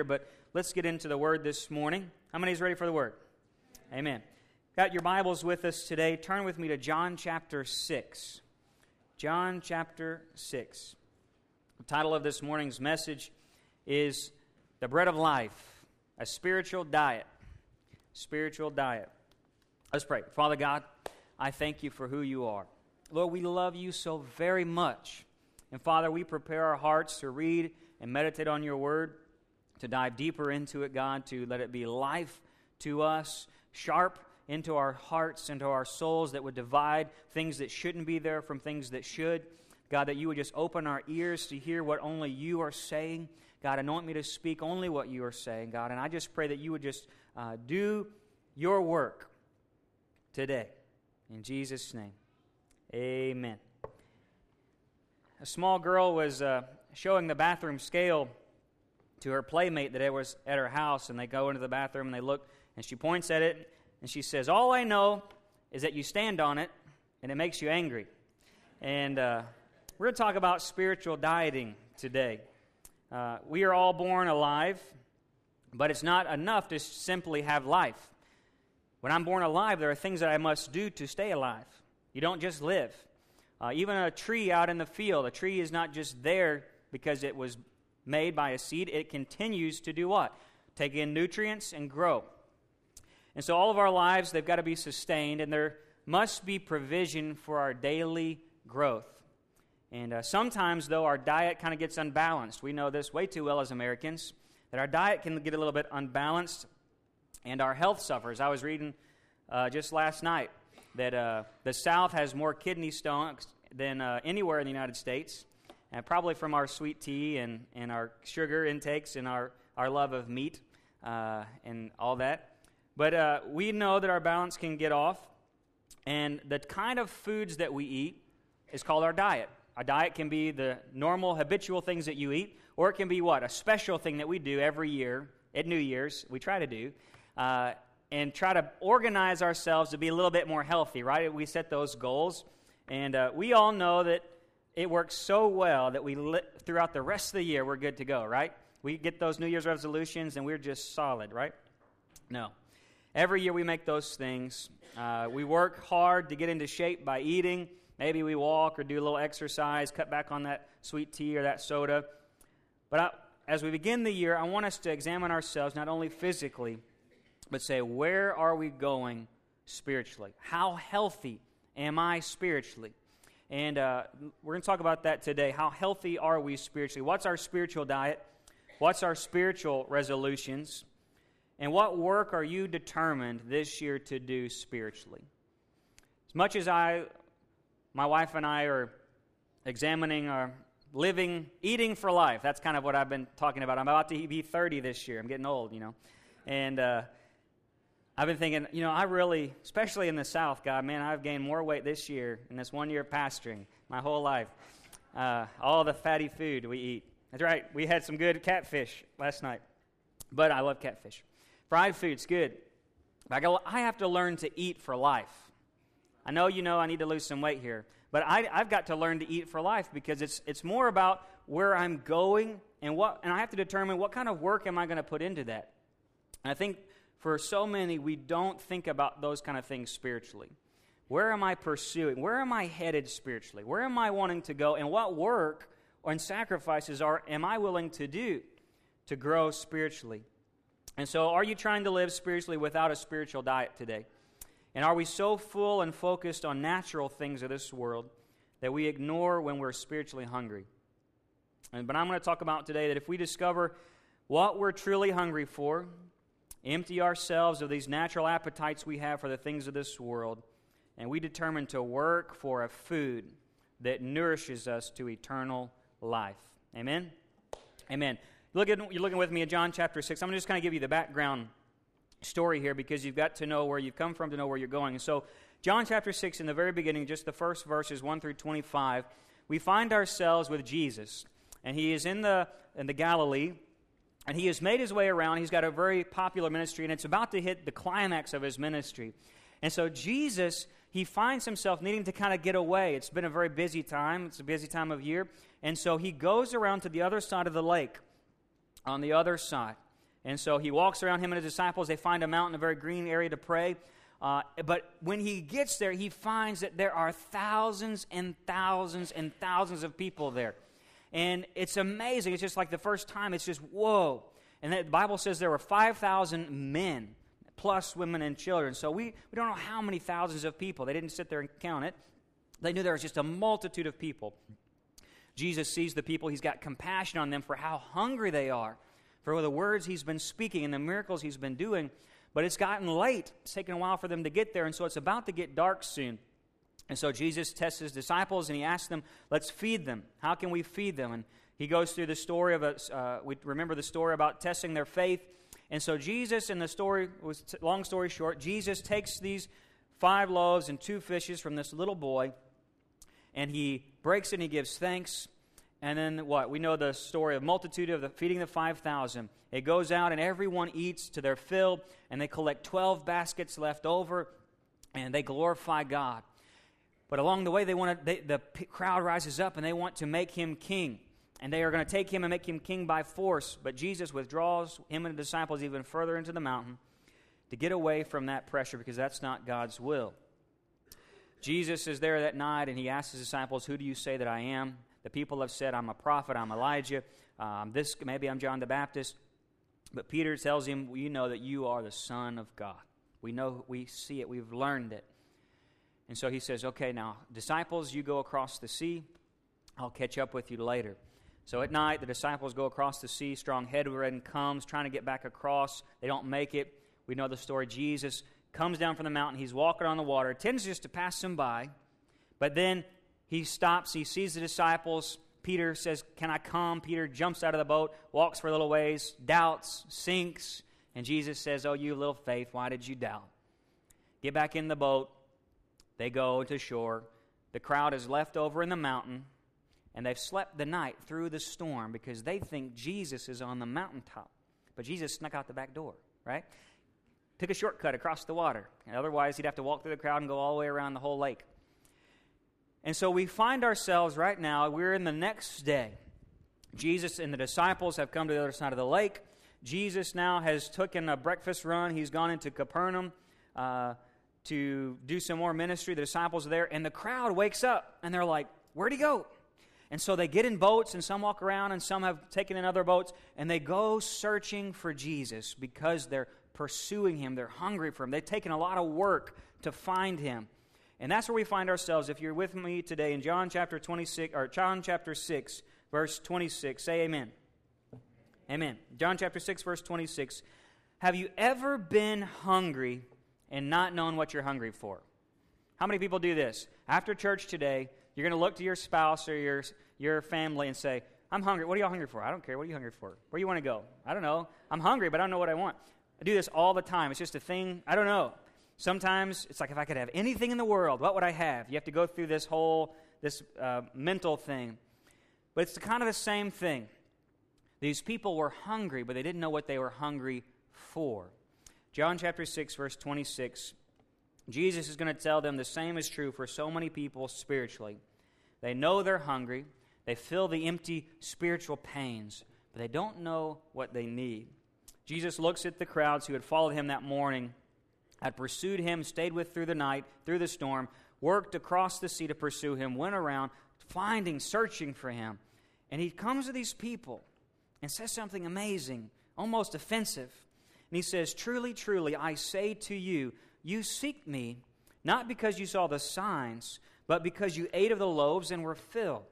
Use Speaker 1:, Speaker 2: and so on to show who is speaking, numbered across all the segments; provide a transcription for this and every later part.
Speaker 1: reminder, but let's get into the Word this morning. How many is ready for the Word? Amen. Got your Bibles with us today. Turn with me to John chapter 6. John chapter 6. The title of this morning's message is The Bread of Life, a Spiritual Diet. Spiritual Diet. Let's pray. Father God, I thank you for who you are. Lord, we love you so very much. And Father, we prepare our hearts to read and meditate on your word, to dive deeper into it, God, to let it be life to us, sharp into our hearts, into our souls, that would divide things that shouldn't be there from things that should. God, that you would just open our ears to hear what only you are saying. God, anoint me to speak only what you are saying, God. And I just pray that you would just uh, do your work today. In Jesus' name, amen. A small girl was uh, showing the bathroom scale to her playmate that was at her house, and they go into the bathroom and they look, and she points at it, and she says, All I know is that you stand on it, and it makes you angry. And uh, we're going to talk about spiritual dieting today. Uh, we are all born alive, but it's not enough to simply have life. When I'm born alive, there are things that I must do to stay alive. You don't just live. Uh, even a tree out in the field, a tree is not just there because it was made by a seed, it continues to do what? Take in nutrients and grow. And so, all of our lives, they've got to be sustained, and there must be provision for our daily growth. And uh, sometimes, though, our diet kind of gets unbalanced. We know this way too well as Americans that our diet can get a little bit unbalanced and our health suffers. I was reading uh, just last night that uh, the South has more kidney stones than uh, anywhere in the United States, and probably from our sweet tea and, and our sugar intakes and our, our love of meat uh, and all that. But uh, we know that our balance can get off, and the kind of foods that we eat is called our diet. Our diet can be the normal, habitual things that you eat, or it can be what? A special thing that we do every year at New Year's, we try to do. Uh, and try to organize ourselves to be a little bit more healthy, right? We set those goals. And uh, we all know that it works so well that we, li- throughout the rest of the year, we're good to go, right? We get those New Year's resolutions and we're just solid, right? No. Every year we make those things. Uh, we work hard to get into shape by eating. Maybe we walk or do a little exercise, cut back on that sweet tea or that soda. But I, as we begin the year, I want us to examine ourselves not only physically, but say, where are we going spiritually? How healthy am I spiritually? And uh, we're going to talk about that today. How healthy are we spiritually? What's our spiritual diet? What's our spiritual resolutions? And what work are you determined this year to do spiritually? As much as I, my wife and I are examining our living, eating for life, that's kind of what I've been talking about. I'm about to be 30 this year. I'm getting old, you know. And, uh, I've been thinking, you know, I really, especially in the South, God, man, I've gained more weight this year in this one year of pastoring, my whole life. Uh, all the fatty food we eat. That's right. We had some good catfish last night, but I love catfish. Fried food's good. I, go, I have to learn to eat for life. I know you know I need to lose some weight here, but I, have got to learn to eat for life because it's, it's more about where I'm going and what, and I have to determine what kind of work am I going to put into that. And I think for so many, we don't think about those kind of things spiritually. Where am I pursuing? Where am I headed spiritually? Where am I wanting to go? And what work and sacrifices are am I willing to do to grow spiritually? And so, are you trying to live spiritually without a spiritual diet today? And are we so full and focused on natural things of this world that we ignore when we're spiritually hungry? And, but I'm going to talk about today that if we discover what we're truly hungry for, empty ourselves of these natural appetites we have for the things of this world, and we determine to work for a food that nourishes us to eternal life. Amen? Amen. Look at, you're looking with me at John chapter 6. I'm going to just kind of give you the background story here because you've got to know where you've come from to know where you're going. so, John chapter 6, in the very beginning, just the first verses 1 through 25, we find ourselves with Jesus. And he is in the, in the Galilee and he has made his way around. He's got a very popular ministry, and it's about to hit the climax of his ministry. And so Jesus, he finds himself needing to kind of get away. It's been a very busy time, it's a busy time of year. And so he goes around to the other side of the lake, on the other side. And so he walks around him and his disciples. They find a mountain, a very green area to pray. Uh, but when he gets there, he finds that there are thousands and thousands and thousands of people there. And it's amazing. It's just like the first time, it's just whoa. And the Bible says there were 5,000 men, plus women and children. So we, we don't know how many thousands of people. They didn't sit there and count it. They knew there was just a multitude of people. Jesus sees the people, he's got compassion on them for how hungry they are, for the words he's been speaking and the miracles he's been doing. But it's gotten late. It's taken a while for them to get there, and so it's about to get dark soon. And so Jesus tests his disciples and he asks them, Let's feed them. How can we feed them? And he goes through the story of a, uh, we remember the story about testing their faith. And so Jesus, in the story, was t- long story short, Jesus takes these five loaves and two fishes from this little boy, and he breaks it and he gives thanks. And then what? We know the story of multitude of the feeding the 5,000. It goes out and everyone eats to their fill, and they collect 12 baskets left over, and they glorify God. But along the way, they want to, they, the crowd rises up and they want to make him king. And they are going to take him and make him king by force. But Jesus withdraws him and the disciples even further into the mountain to get away from that pressure because that's not God's will. Jesus is there that night and he asks his disciples, Who do you say that I am? The people have said, I'm a prophet, I'm Elijah, um, this, maybe I'm John the Baptist. But Peter tells him, well, You know that you are the Son of God. We know, we see it, we've learned it. And so he says, Okay, now, disciples, you go across the sea. I'll catch up with you later. So at night, the disciples go across the sea. Strong headwind comes, trying to get back across. They don't make it. We know the story. Jesus comes down from the mountain. He's walking on the water. Tends just to pass them by. But then he stops. He sees the disciples. Peter says, Can I come? Peter jumps out of the boat, walks for a little ways, doubts, sinks. And Jesus says, Oh, you little faith, why did you doubt? Get back in the boat. They go to shore. The crowd is left over in the mountain, and they've slept the night through the storm because they think Jesus is on the mountaintop. But Jesus snuck out the back door, right? Took a shortcut across the water. And otherwise, he'd have to walk through the crowd and go all the way around the whole lake. And so we find ourselves right now, we're in the next day. Jesus and the disciples have come to the other side of the lake. Jesus now has taken a breakfast run. He's gone into Capernaum uh, to do some more ministry. The disciples are there, and the crowd wakes up, and they're like, Where'd he go? And so they get in boats, and some walk around, and some have taken in other boats, and they go searching for Jesus because they're pursuing him. They're hungry for him. They've taken a lot of work to find him. And that's where we find ourselves. If you're with me today in John chapter 26 or John chapter 6 verse 26, say amen. Amen. John chapter 6 verse 26. Have you ever been hungry and not known what you're hungry for? How many people do this? After church today, you're going to look to your spouse or your your family and say, "I'm hungry. What are y'all hungry for? I don't care. What are you hungry for? Where do you want to go? I don't know. I'm hungry, but I don't know what I want." I do this all the time. It's just a thing. I don't know. Sometimes it's like if I could have anything in the world, what would I have? You have to go through this whole this uh, mental thing, but it's kind of the same thing. These people were hungry, but they didn't know what they were hungry for. John chapter 6, verse 26, Jesus is going to tell them the same is true for so many people spiritually. They know they're hungry, they feel the empty spiritual pains, but they don't know what they need. Jesus looks at the crowds who had followed him that morning had pursued him, stayed with through the night, through the storm, worked across the sea to pursue him, went around finding, searching for him. And he comes to these people and says something amazing, almost offensive. And he says, Truly, truly, I say to you, you seek me not because you saw the signs, but because you ate of the loaves and were filled.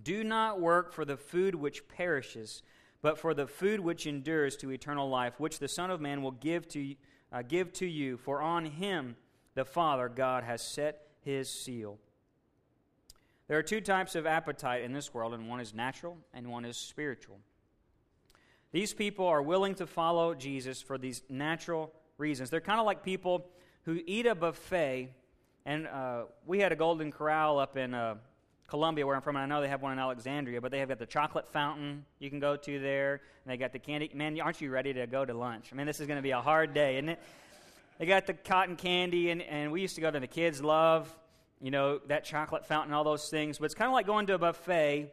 Speaker 1: Do not work for the food which perishes, but for the food which endures to eternal life, which the Son of Man will give to uh, give to you, for on him the Father God has set his seal. There are two types of appetite in this world, and one is natural and one is spiritual. These people are willing to follow Jesus for these natural reasons. They're kind of like people who eat a buffet, and uh, we had a Golden Corral up in uh, Columbia, where I'm from, and I know they have one in Alexandria, but they have got the chocolate fountain you can go to there, and they got the candy. Man, aren't you ready to go to lunch? I mean, this is going to be a hard day, isn't it? They got the cotton candy, and, and we used to go there. The kids love, you know, that chocolate fountain, all those things. But it's kind of like going to a buffet,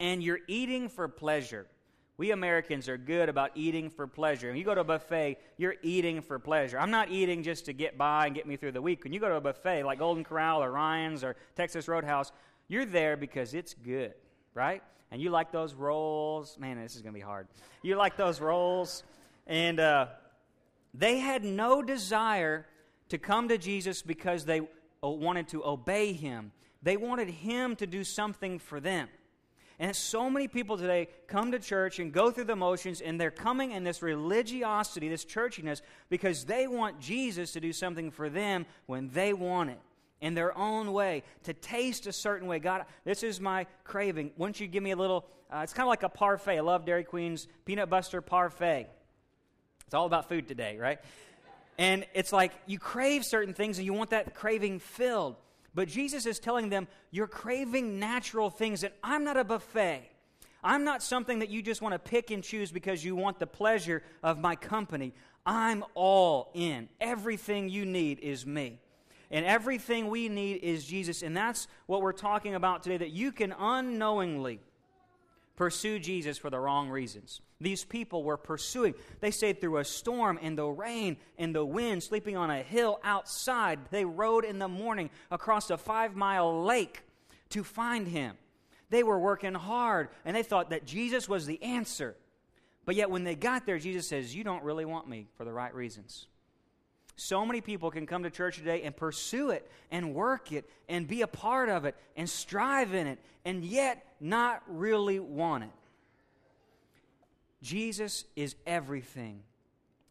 Speaker 1: and you're eating for pleasure. We Americans are good about eating for pleasure. When you go to a buffet, you're eating for pleasure. I'm not eating just to get by and get me through the week. When you go to a buffet like Golden Corral or Ryan's or Texas Roadhouse, you're there because it's good, right? And you like those rolls. Man, this is going to be hard. You like those rolls. And uh, they had no desire to come to Jesus because they wanted to obey him. They wanted him to do something for them. And so many people today come to church and go through the motions, and they're coming in this religiosity, this churchiness, because they want Jesus to do something for them when they want it in their own way, to taste a certain way. God, this is my craving. Won't you give me a little? Uh, it's kind of like a parfait. I love Dairy Queen's peanut butter parfait. It's all about food today, right? And it's like you crave certain things and you want that craving filled. But Jesus is telling them, You're craving natural things, and I'm not a buffet. I'm not something that you just want to pick and choose because you want the pleasure of my company. I'm all in. Everything you need is me. And everything we need is Jesus. And that's what we're talking about today that you can unknowingly pursue Jesus for the wrong reasons. These people were pursuing. They stayed through a storm in the rain in the wind, sleeping on a hill outside. They rode in the morning across a five mile lake to find him. They were working hard and they thought that Jesus was the answer. But yet, when they got there, Jesus says, You don't really want me for the right reasons. So many people can come to church today and pursue it and work it and be a part of it and strive in it and yet not really want it. Jesus is everything.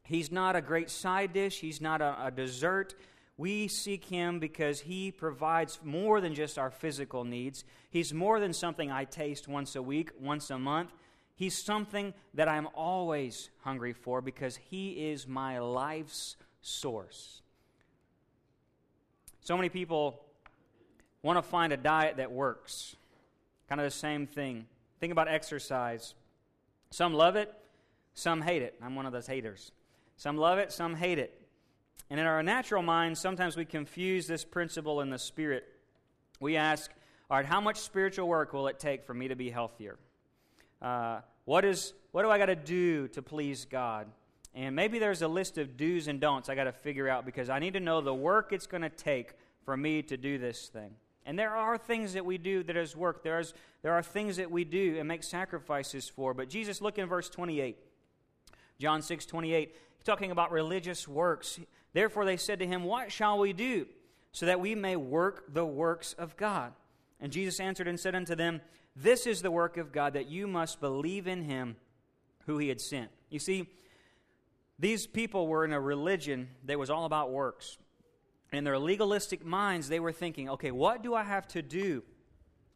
Speaker 1: He's not a great side dish, He's not a, a, dessert. We seek Him because He provides more than just our physical needs. He's more than something I taste once a week, once a month. He's something that I'm always hungry for because He is my life's source. So many people want to find a diet that works. Kind of the same thing. Think about exercise. Some love it, some hate it. I'm one of those haters. Some love it, some hate it. And in our natural minds, sometimes we confuse this principle in the spirit. We ask, all right, how much spiritual work will it take for me to be healthier? Uh, what, is, what do I got to do to please God? And maybe there's a list of do's and don'ts I got to figure out because I need to know the work it's going to take for me to do this thing. And there are things that we do that is work. There's, there are things that we do and make sacrifices for. But Jesus, look in verse 28. John 6 28, talking about religious works. Therefore they said to him, What shall we do so that we may work the works of God? And Jesus answered and said unto them, This is the work of God, that you must believe in him who he had sent. You see, these people were in a religion that was all about works. In their legalistic minds, they were thinking, okay, what do I have to do?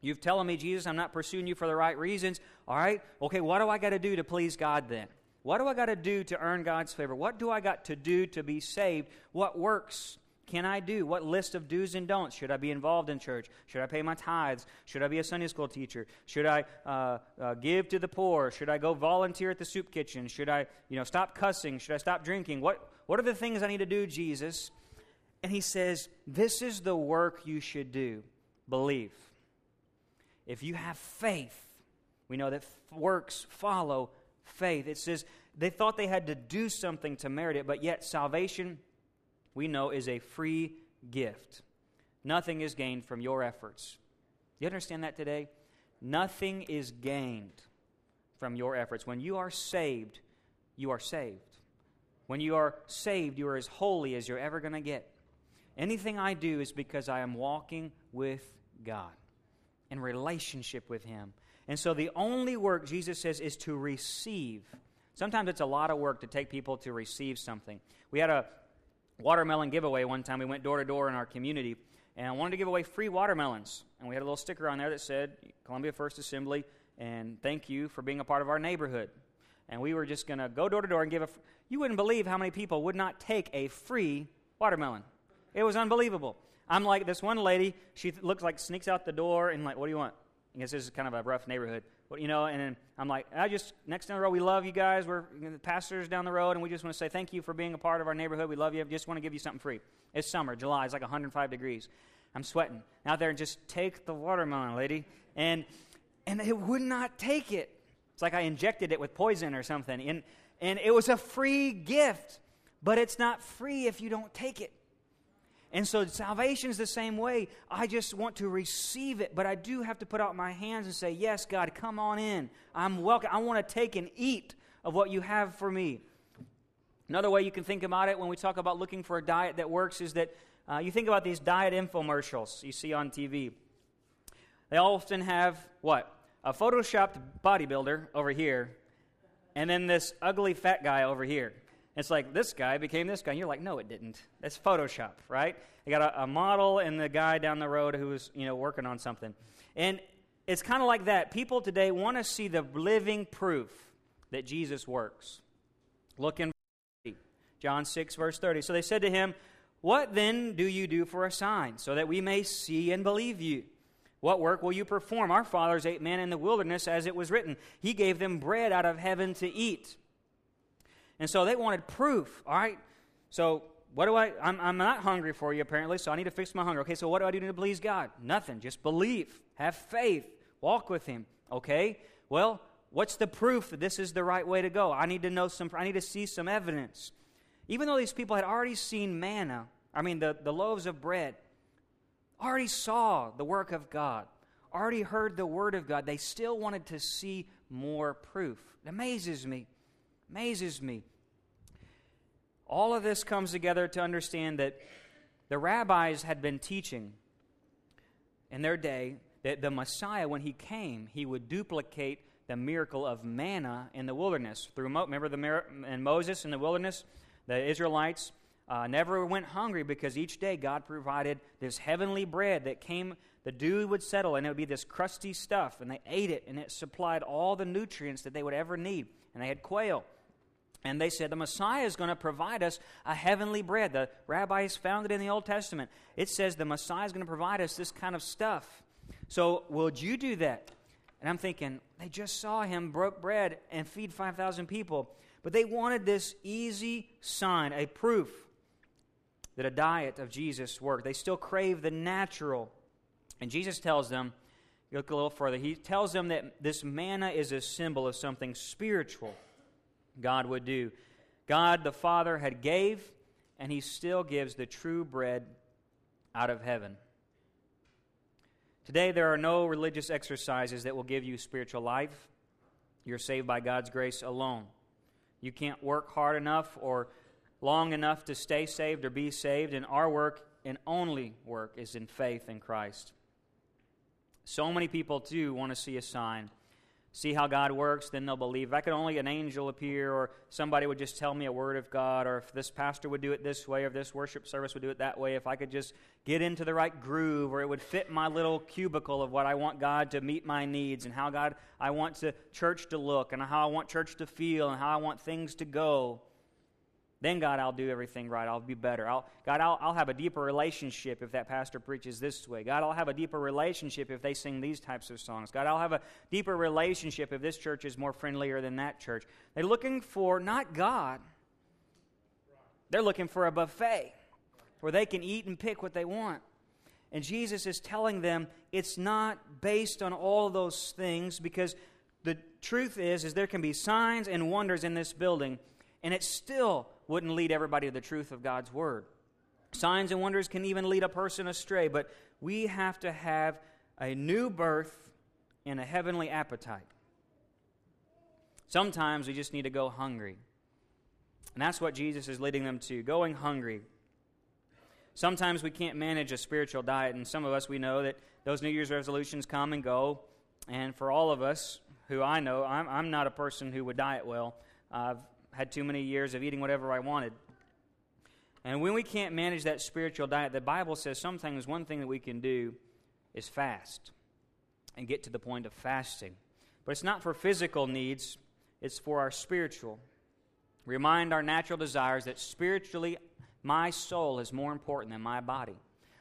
Speaker 1: You've telling me, Jesus, I'm not pursuing you for the right reasons. All right, okay, what do I got to do to please God then? What do I got to do to earn God's favor? What do I got to do to be saved? What works can I do? What list of do's and don'ts? Should I be involved in church? Should I pay my tithes? Should I be a Sunday school teacher? Should I uh, uh, give to the poor? Should I go volunteer at the soup kitchen? Should I, you know, stop cussing? Should I stop drinking? What, what are the things I need to do, Jesus? And he says, This is the work you should do. Believe. If you have faith, we know that works follow faith. It says they thought they had to do something to merit it, but yet salvation we know is a free gift. Nothing is gained from your efforts. You understand that today? Nothing is gained from your efforts. When you are saved, you are saved. When you are saved, you are as holy as you're ever going to get. Anything I do is because I am walking with God in relationship with Him. And so the only work, Jesus says, is to receive. Sometimes it's a lot of work to take people to receive something. We had a watermelon giveaway one time. We went door to door in our community, and I wanted to give away free watermelons. And we had a little sticker on there that said, Columbia First Assembly, and thank you for being a part of our neighborhood. And we were just going to go door to door and give a. you wouldn't believe how many people would not take a free watermelon. It was unbelievable. I'm like this one lady. She looks like sneaks out the door and like, what do you want? I guess this is kind of a rough neighborhood you know, and then I'm like, I just, next in the road, we love you guys. We're you know, the pastors down the road, and we just want to say thank you for being a part of our neighborhood. We love you. Just want to give you something free. It's summer, July. It's like 105 degrees. I'm sweating out there and just take the watermelon, lady. And, and it would not take it. It's like I injected it with poison or something. And, and it was a free gift, but it's not free if you don't take it. And so salvation is the same way. I just want to receive it, but I do have to put out my hands and say, Yes, God, come on in. I'm welcome. I want to take and eat of what you have for me. Another way you can think about it when we talk about looking for a diet that works is that uh, you think about these diet infomercials you see on TV. They often have what? A photoshopped bodybuilder over here, and then this ugly fat guy over here. It's like this guy became this guy. And you're like, no, it didn't. That's Photoshop, right? They got a, a model and the guy down the road who was, you know, working on something. And it's kind of like that. People today want to see the living proof that Jesus works. Look in John 6, verse 30. So they said to him, What then do you do for a sign, so that we may see and believe you? What work will you perform? Our fathers ate manna in the wilderness, as it was written. He gave them bread out of heaven to eat. And so they wanted proof, all right? So what do I, I'm, I'm not hungry for you apparently, so I need to fix my hunger. Okay, so what do I do to please God? Nothing. Just believe, have faith, walk with Him. Okay? Well, what's the proof that this is the right way to go? I need to know some, I need to see some evidence. Even though these people had already seen manna, I mean, the, the loaves of bread, already saw the work of God, already heard the word of God, they still wanted to see more proof. It amazes me. Amazes me. All of this comes together to understand that the rabbis had been teaching in their day that the Messiah, when he came, he would duplicate the miracle of manna in the wilderness. Through remember the and Moses in the wilderness, the Israelites uh, never went hungry because each day God provided this heavenly bread that came. The dew would settle, and it would be this crusty stuff, and they ate it, and it supplied all the nutrients that they would ever need. And they had quail. And they said, The Messiah is going to provide us a heavenly bread. The rabbis found it in the Old Testament. It says the Messiah is going to provide us this kind of stuff. So, would you do that? And I'm thinking, they just saw him broke bread and feed 5,000 people. But they wanted this easy sign, a proof that a diet of Jesus worked. They still crave the natural. And Jesus tells them, look a little further, he tells them that this manna is a symbol of something spiritual. God would do. God the Father had gave, and he still gives the true bread out of heaven. Today, there are no religious exercises that will give you spiritual life. You're saved by God's grace alone. You can't work hard enough or long enough to stay saved or be saved, and our work and only work is in faith in Christ. So many people, too, want to see a sign see how God works, then they'll believe. If I could only an angel appear, or somebody would just tell me a word of God, or if this pastor would do it this way, or if this worship service would do it that way, if I could just get into the right groove, or it would fit my little cubicle of what I want God to meet my needs, and how God I want to church to look, and how I want church to feel, and how I want things to go. Then, God, I'll do everything right. I'll be better. I'll, God, I'll, I'll have a deeper relationship if that pastor preaches this way. God, I'll have a deeper relationship if they sing these types of songs. God, I'll have a deeper relationship if this church is more friendlier than that church. They're looking for not God, they're looking for a buffet where they can eat and pick what they want. And Jesus is telling them it's not based on all those things because the truth is is there can be signs and wonders in this building and it still wouldn't lead everybody to the truth of God's Word. Signs and wonders can even lead a person astray, but we have to have a new birth and a heavenly appetite. Sometimes we just need to go hungry. And that's what Jesus is leading them to going hungry. Sometimes we can't manage a spiritual diet, and some of us, we know that those New Year's resolutions come and go. And for all of us who I know, I'm, I'm not a person who would diet well. I've had too many years of eating whatever I wanted. And when we can't manage that spiritual diet, the Bible says sometimes one thing that we can do is fast and get to the point of fasting. But it's not for physical needs, it's for our spiritual. Remind our natural desires that spiritually, my soul is more important than my body.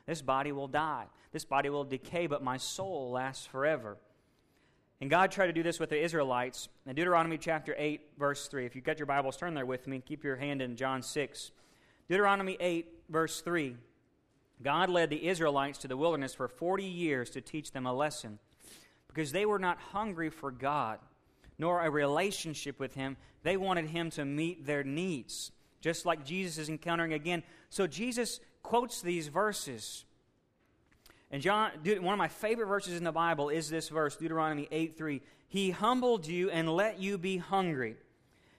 Speaker 1: This body will die, this body will decay, but my soul lasts forever. And God tried to do this with the Israelites. In Deuteronomy chapter 8, verse 3. If you've got your Bibles, turn there with me. Keep your hand in John 6. Deuteronomy 8, verse 3. God led the Israelites to the wilderness for 40 years to teach them a lesson because they were not hungry for God. nor a relationship with Him. They wanted Him to meet their needs, just like Jesus is encountering again. So Jesus quotes these verses. And John, one of my favorite verses in the Bible is this verse, Deuteronomy 8 3. He humbled you and let you be hungry,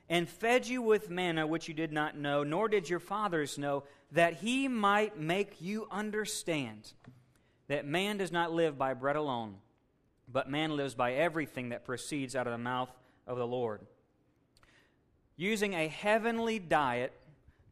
Speaker 1: and fed you with manna which you did not know, nor did your fathers know, that he might make you understand that man does not live by bread alone, but man lives by everything that proceeds out of the mouth of the Lord. Using a heavenly diet,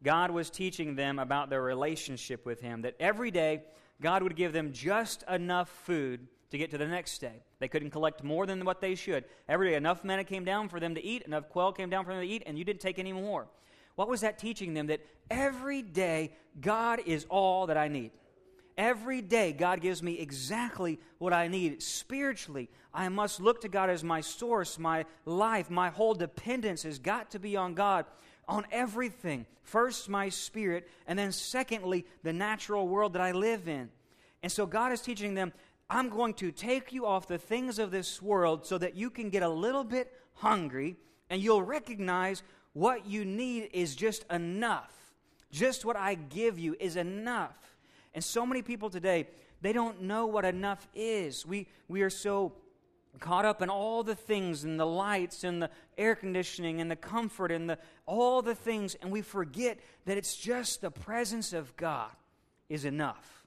Speaker 1: God was teaching them about their relationship with Him, that every day God would give them just enough food to get to the next day. They couldn't collect more than what they should. Every day, enough manna came down for them to eat, enough quail came down for them to eat, and you didn't take any more. What was that teaching them? That every day, God is all that I need. Every day, God gives me exactly what I need. Spiritually, I must look to God as my source, my life, my whole dependence has got to be on God, on everything. First, my spirit, and then, secondly, the natural world that I live in. And so, God is teaching them I'm going to take you off the things of this world so that you can get a little bit hungry and you'll recognize what you need is just enough. Just what I give you is enough. And so many people today, they don't know what enough is. We, we are so caught up in all the things and the lights and the air conditioning and the comfort and the, all the things, and we forget that it's just the presence of God is enough.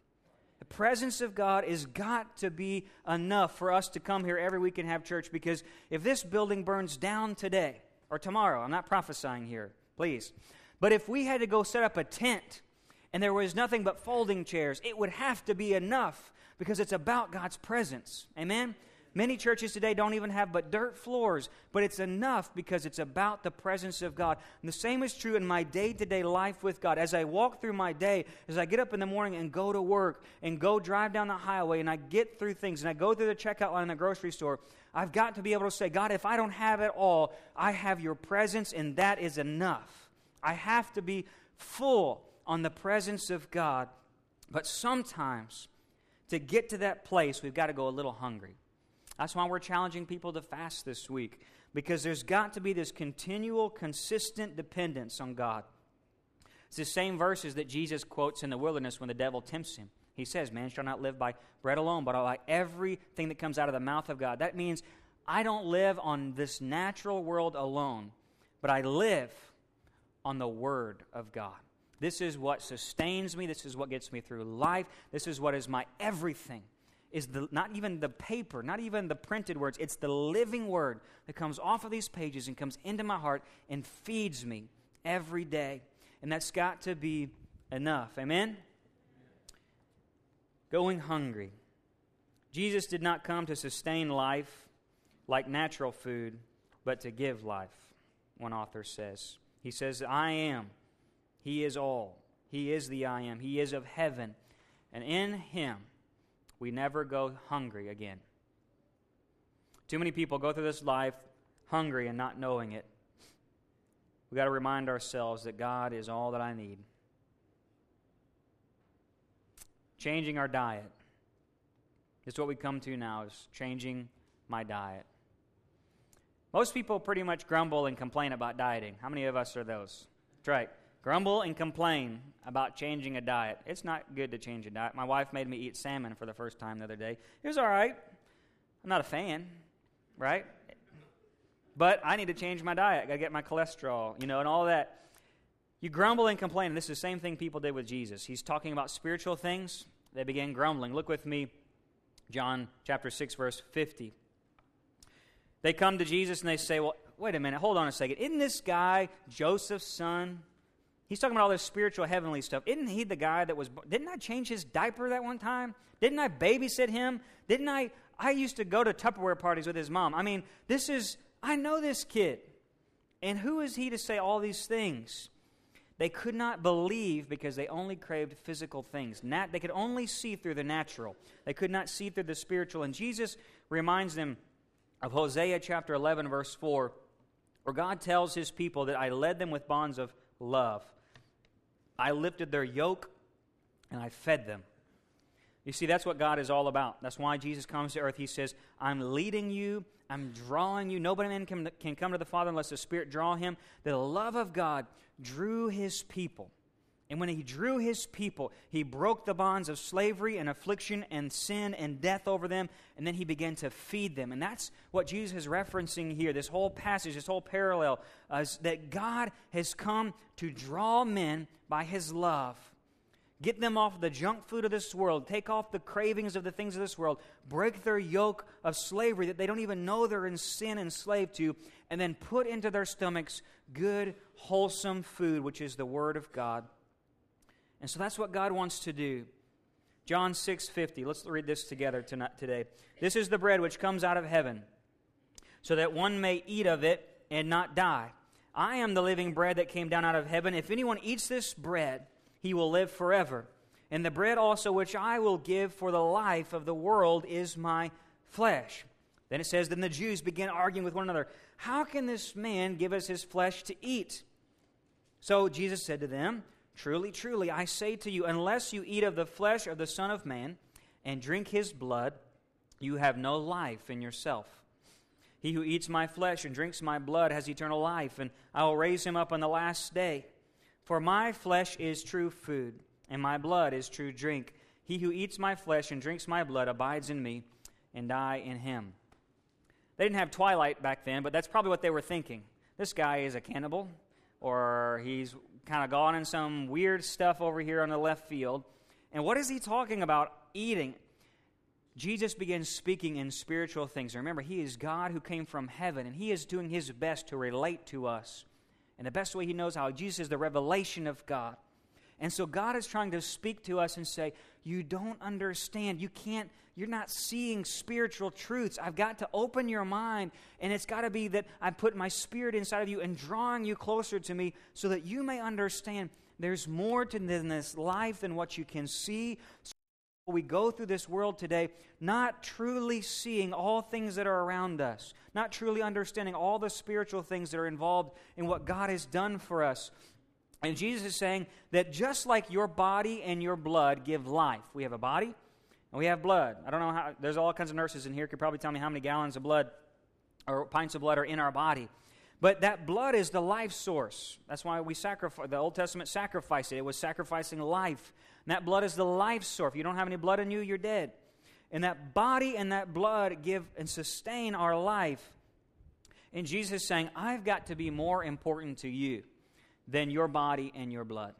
Speaker 1: The presence of God is got to be enough for us to come here every week and have church because if this building burns down today or tomorrow, I'm not prophesying here, please, but if we had to go set up a tent and there was nothing but folding chairs, it would have to be enough because it's about God's presence. Amen? Many churches today don't even have but dirt floors, but it's enough because it's about the presence of God. And the same is true in my day to day life with God. As I walk through my day, as I get up in the morning and go to work and go drive down the highway and I get through things and I go through the checkout line in the grocery store, I've got to be able to say, God, if I don't have it all, I have your presence and that is enough. I have to be full on the presence of God. But sometimes, to get to that place, we've got to go a little hungry. That's why we're challenging people to fast this week, because there's got to be this continual, consistent dependence on God. It's the same verses that Jesus quotes in the wilderness when the devil tempts him. He says, Man shall not live by bread alone, but by everything that comes out of the mouth of God. That means I don't live on this natural world alone, but I live on the Word of God. This is what sustains me. This is what gets me through life. This is what is my everything. Is the, not even the paper, not even the printed words. It's the living word that comes off of these pages and comes into my heart and feeds me every day. And that's got to be enough. Amen? Going hungry. Jesus did not come to sustain life like natural food, but to give life, one author says. He says, I am he is all. He is the I am. He is of heaven. And in Him, we never go hungry again. Too many people go through this life hungry and not knowing it. We've got to remind ourselves that God is all that I need. Changing our diet. Is what we come to now is changing my diet. Most people pretty much grumble and complain about dieting. How many of us are those? That's right grumble and complain about changing a diet. It's not good to change a diet. My wife made me eat salmon for the first time the other day. It was all right. I'm not a fan, right? But I need to change my diet. I got to get my cholesterol, you know, and all that. You grumble and complain. And this is the same thing people did with Jesus. He's talking about spiritual things. They began grumbling. Look with me, John chapter 6, verse 50. They come to Jesus and they say, Well, wait a minute, hold on a second. Isn't this guy Joseph's son? He's talking about all this spiritual heavenly stuff. Isn't he the guy that was didn't I change his diaper that one time? Didn't I babysit him? Didn't I I used to go to Tupperware parties with his mom. I mean, this is I know this kid. And who is he to say all these things? They could not believe because they only craved physical things. Nat, they could only see through the natural. They could not see through the spiritual. And Jesus reminds them of Hosea chapter 11, verse 4, where God tells his people that I led them with bonds of love. I lifted their yoke and I fed them. You see, that's what God is all about. That's why Jesus comes to earth. He says, I'm leading you, I'm drawing you. Nobody man can, can come to the Father unless the Spirit draw him. The love of God drew his people. And when he drew his people, he broke the bonds of slavery and affliction and sin and death over them, and then he began to feed them. And that's what Jesus is referencing here. This whole passage, this whole parallel, uh, is that God has come to draw men by his love. Get them off the junk food of this world. Take off the cravings of the things of this world. Break their yoke of slavery that they don't even know they're in sin and slave to. And then put into their stomachs good, wholesome food, which is the Word of God. And so that's what God wants to do. John 6:50. Let's read this together tonight, today. This is the bread which comes out of heaven, so that one may eat of it and not die. I am the living bread that came down out of heaven. If anyone eats this bread, he will live forever. And the bread also which I will give for the life of the world is my flesh. Then it says, Then the Jews began arguing with one another, How can this man give us his flesh to eat? So Jesus said to them, Truly, truly, I say to you, unless you eat of the flesh of the Son of Man and drink his blood, you have no life in yourself. He who eats my flesh and drinks my blood has eternal life, and I will raise him up on the last day. For my flesh is true food, and my blood is true drink. He who eats my flesh and drinks my blood abides in me, and I in him. They didn't have Twilight back then, but that's probably what they were thinking. This guy is a cannibal, or he's kind of gone in some weird stuff over here on the left field. And what is he talking about eating? Jesus begins speaking in spiritual things. Remember, he is God who came from heaven, and he is doing his best to relate to us. And the best way he knows how, Jesus is the revelation of God. And so God is trying to speak to us and say, You don't understand. You can't, you're not seeing spiritual truths. I've got to open your mind, and it's got to be that I put my spirit inside of you and drawing you closer to me so that you may understand there's more to this life than what you can see. So we go through this world today not truly seeing all things that are around us, not truly understanding all the spiritual things that are involved in what God has done for us. And Jesus is saying that just like your body and your blood give life, we have a body and we have blood. I don't know how, there's all kinds of nurses in here could probably tell me how many gallons of blood or pints of blood are in our body. But that blood is the life source. That's why we sacrifice. The Old Testament sacrificed it. It was sacrificing life. And that blood is the life source. If you don't have any blood in you, you're dead. And that body and that blood give and sustain our life. And Jesus is saying, I've got to be more important to you than your body and your blood.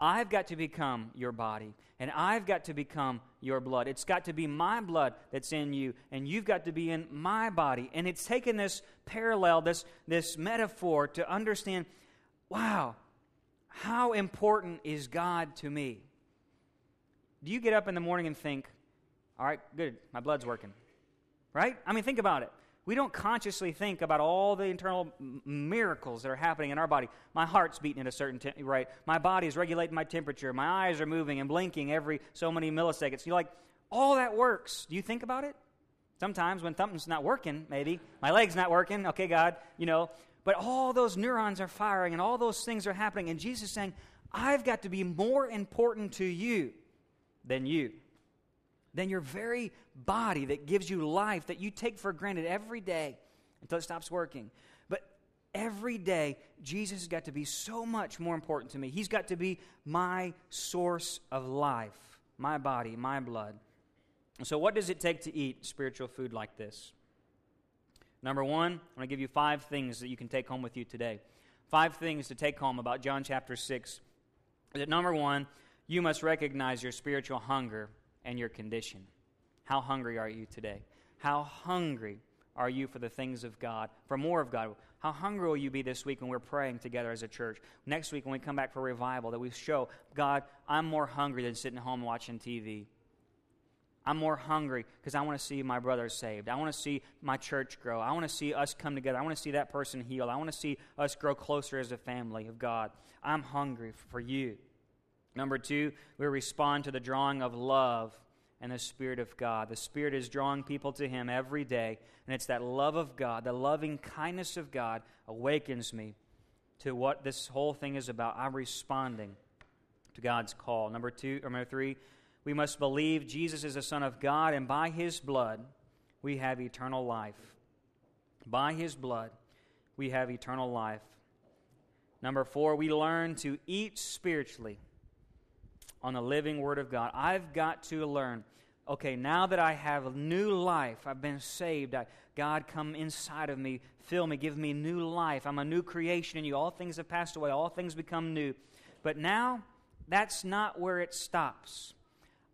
Speaker 1: I've got to become your body, and I've got to become your blood. It's got to be my blood that's in you, and you've got to be in my body. And it's taken this parallel, this, this metaphor, to understand wow, how important is God to me? Do you get up in the morning and think, all right, good, my blood's working? Right? I mean, think about it we don't consciously think about all the internal miracles that are happening in our body. My heart's beating at a certain te- rate. My body is regulating my temperature. My eyes are moving and blinking every so many milliseconds. You're like, all that works. Do you think about it? Sometimes when something's not working, maybe my leg's not working. Okay, God, you know. But all those neurons are firing and all those things are happening. And Jesus saying, I've got to be more important to you than you than your very body that gives you life that you take for granted every day until it stops working. But every day, Jesus has got to be so much more important to me. He's got to be my source of life, my body, my blood. So, what does it take to eat spiritual food like this? Number one, I'm going to give you five things that you can take home with you today. Five things to take home about John chapter 6. That number one, you must recognize your spiritual hunger and your condition. How hungry are you today? How hungry are you for the things of God, for more of God? How hungry will you be this week when we're praying together as a church? Next week when we come back for revival, that we show, God, I'm more hungry than sitting home watching TV. I'm more hungry because I want to see my brothers saved. I want to see my church grow. I want to see us come together. I want to see that person healed. I want to see us grow closer as a family of God. I'm hungry for you. Number two, we respond to the drawing of love and the Spirit of God. The Spirit is drawing people to Him every day, and it's that love of God, the loving kindness of God, awakens me to what this whole thing is about. I'm responding to God's call. Number two, or number three, We must believe Jesus is the Son of God, and by his blood, we have eternal life. By his blood, we have eternal life. Number four, we learn to eat spiritually on the living Word of God. I've got to learn. Okay, now that I have new life, I've been saved. I, God, come inside of me, fill me, give me new life. I'm a new creation in you. All things have passed away, all things become new. But now, that's not where it stops.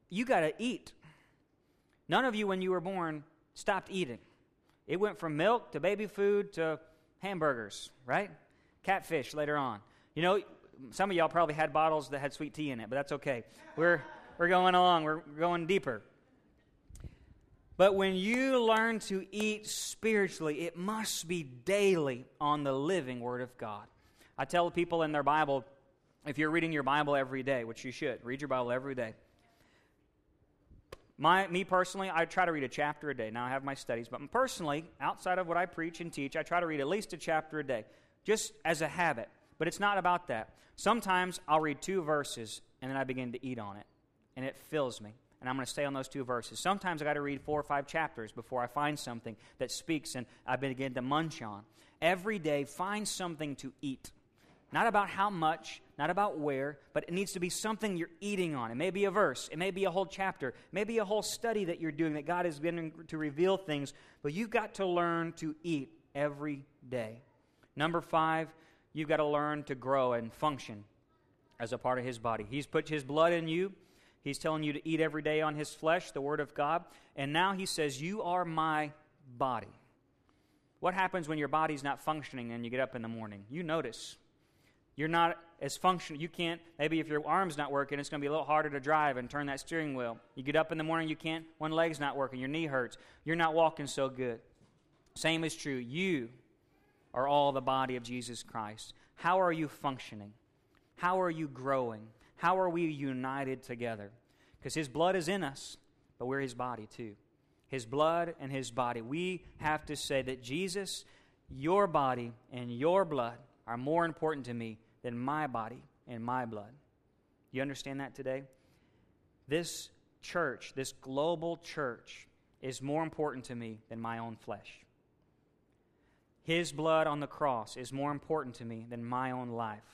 Speaker 1: You got to eat. None of you, when you were born, stopped eating. It went from milk to baby food to hamburgers, right? Catfish later on. You know, some of y'all probably had bottles that had sweet tea in it, but that's okay. We're, we're going along, we're going deeper. But when you learn to eat spiritually, it must be daily on the living Word of God. I tell people in their Bible, if you're reading your Bible every day, which you should, read your Bible every day. My, me personally, I try to read a chapter a day. Now I have my studies, but personally, outside of what I preach and teach, I try to read at least a chapter a day, just as a habit. But it's not about that. Sometimes I'll read two verses and then I begin to eat on it, and it fills me. And I'm going to stay on those two verses. Sometimes I got to read four or five chapters before I find something that speaks and I begin to munch on. Every day, find something to eat. Not about how much, not about where, but it needs to be something you're eating on. It may be a verse, it may be a whole chapter, maybe a whole study that you're doing that God has been to reveal things, but you've got to learn to eat every day. Number five, you've got to learn to grow and function as a part of His body. He's put His blood in you. He's telling you to eat every day on His flesh, the Word of God. And now He says, You are my body. What happens when your body's not functioning and you get up in the morning? You notice. You're not as functional. You can't, maybe if your arm's not working, it's going to be a little harder to drive and turn that steering wheel. You get up in the morning, you can't, one leg's not working, your knee hurts. You're not walking so good. Same is true. You are all the body of Jesus Christ. How are you functioning? How are you growing? How are we united together? Because His blood is in us, but we're His body too. His blood and His body. We have to say that Jesus, your body and your blood are more important to me than my body and my blood. You understand that today? This church, this global church, is more important to me than my own flesh. His blood on the cross is more important to me than my own life.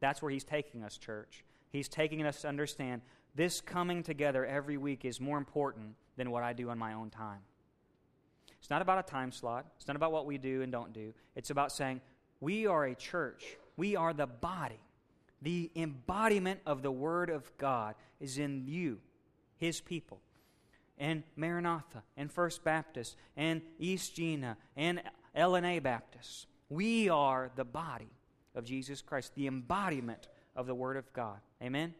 Speaker 1: That's where He's taking us, church. He's taking us to understand this coming together every week is more important than what I do on my own time. It's not about a time slot, it's not about what we do and don't do. It's about saying, we are a church, we are the body. The embodiment of the Word of God is in you, His people and Maranatha and First Baptist and East Gina and LNA Baptist. We are the body of Jesus Christ, the embodiment of the Word of God. Amen?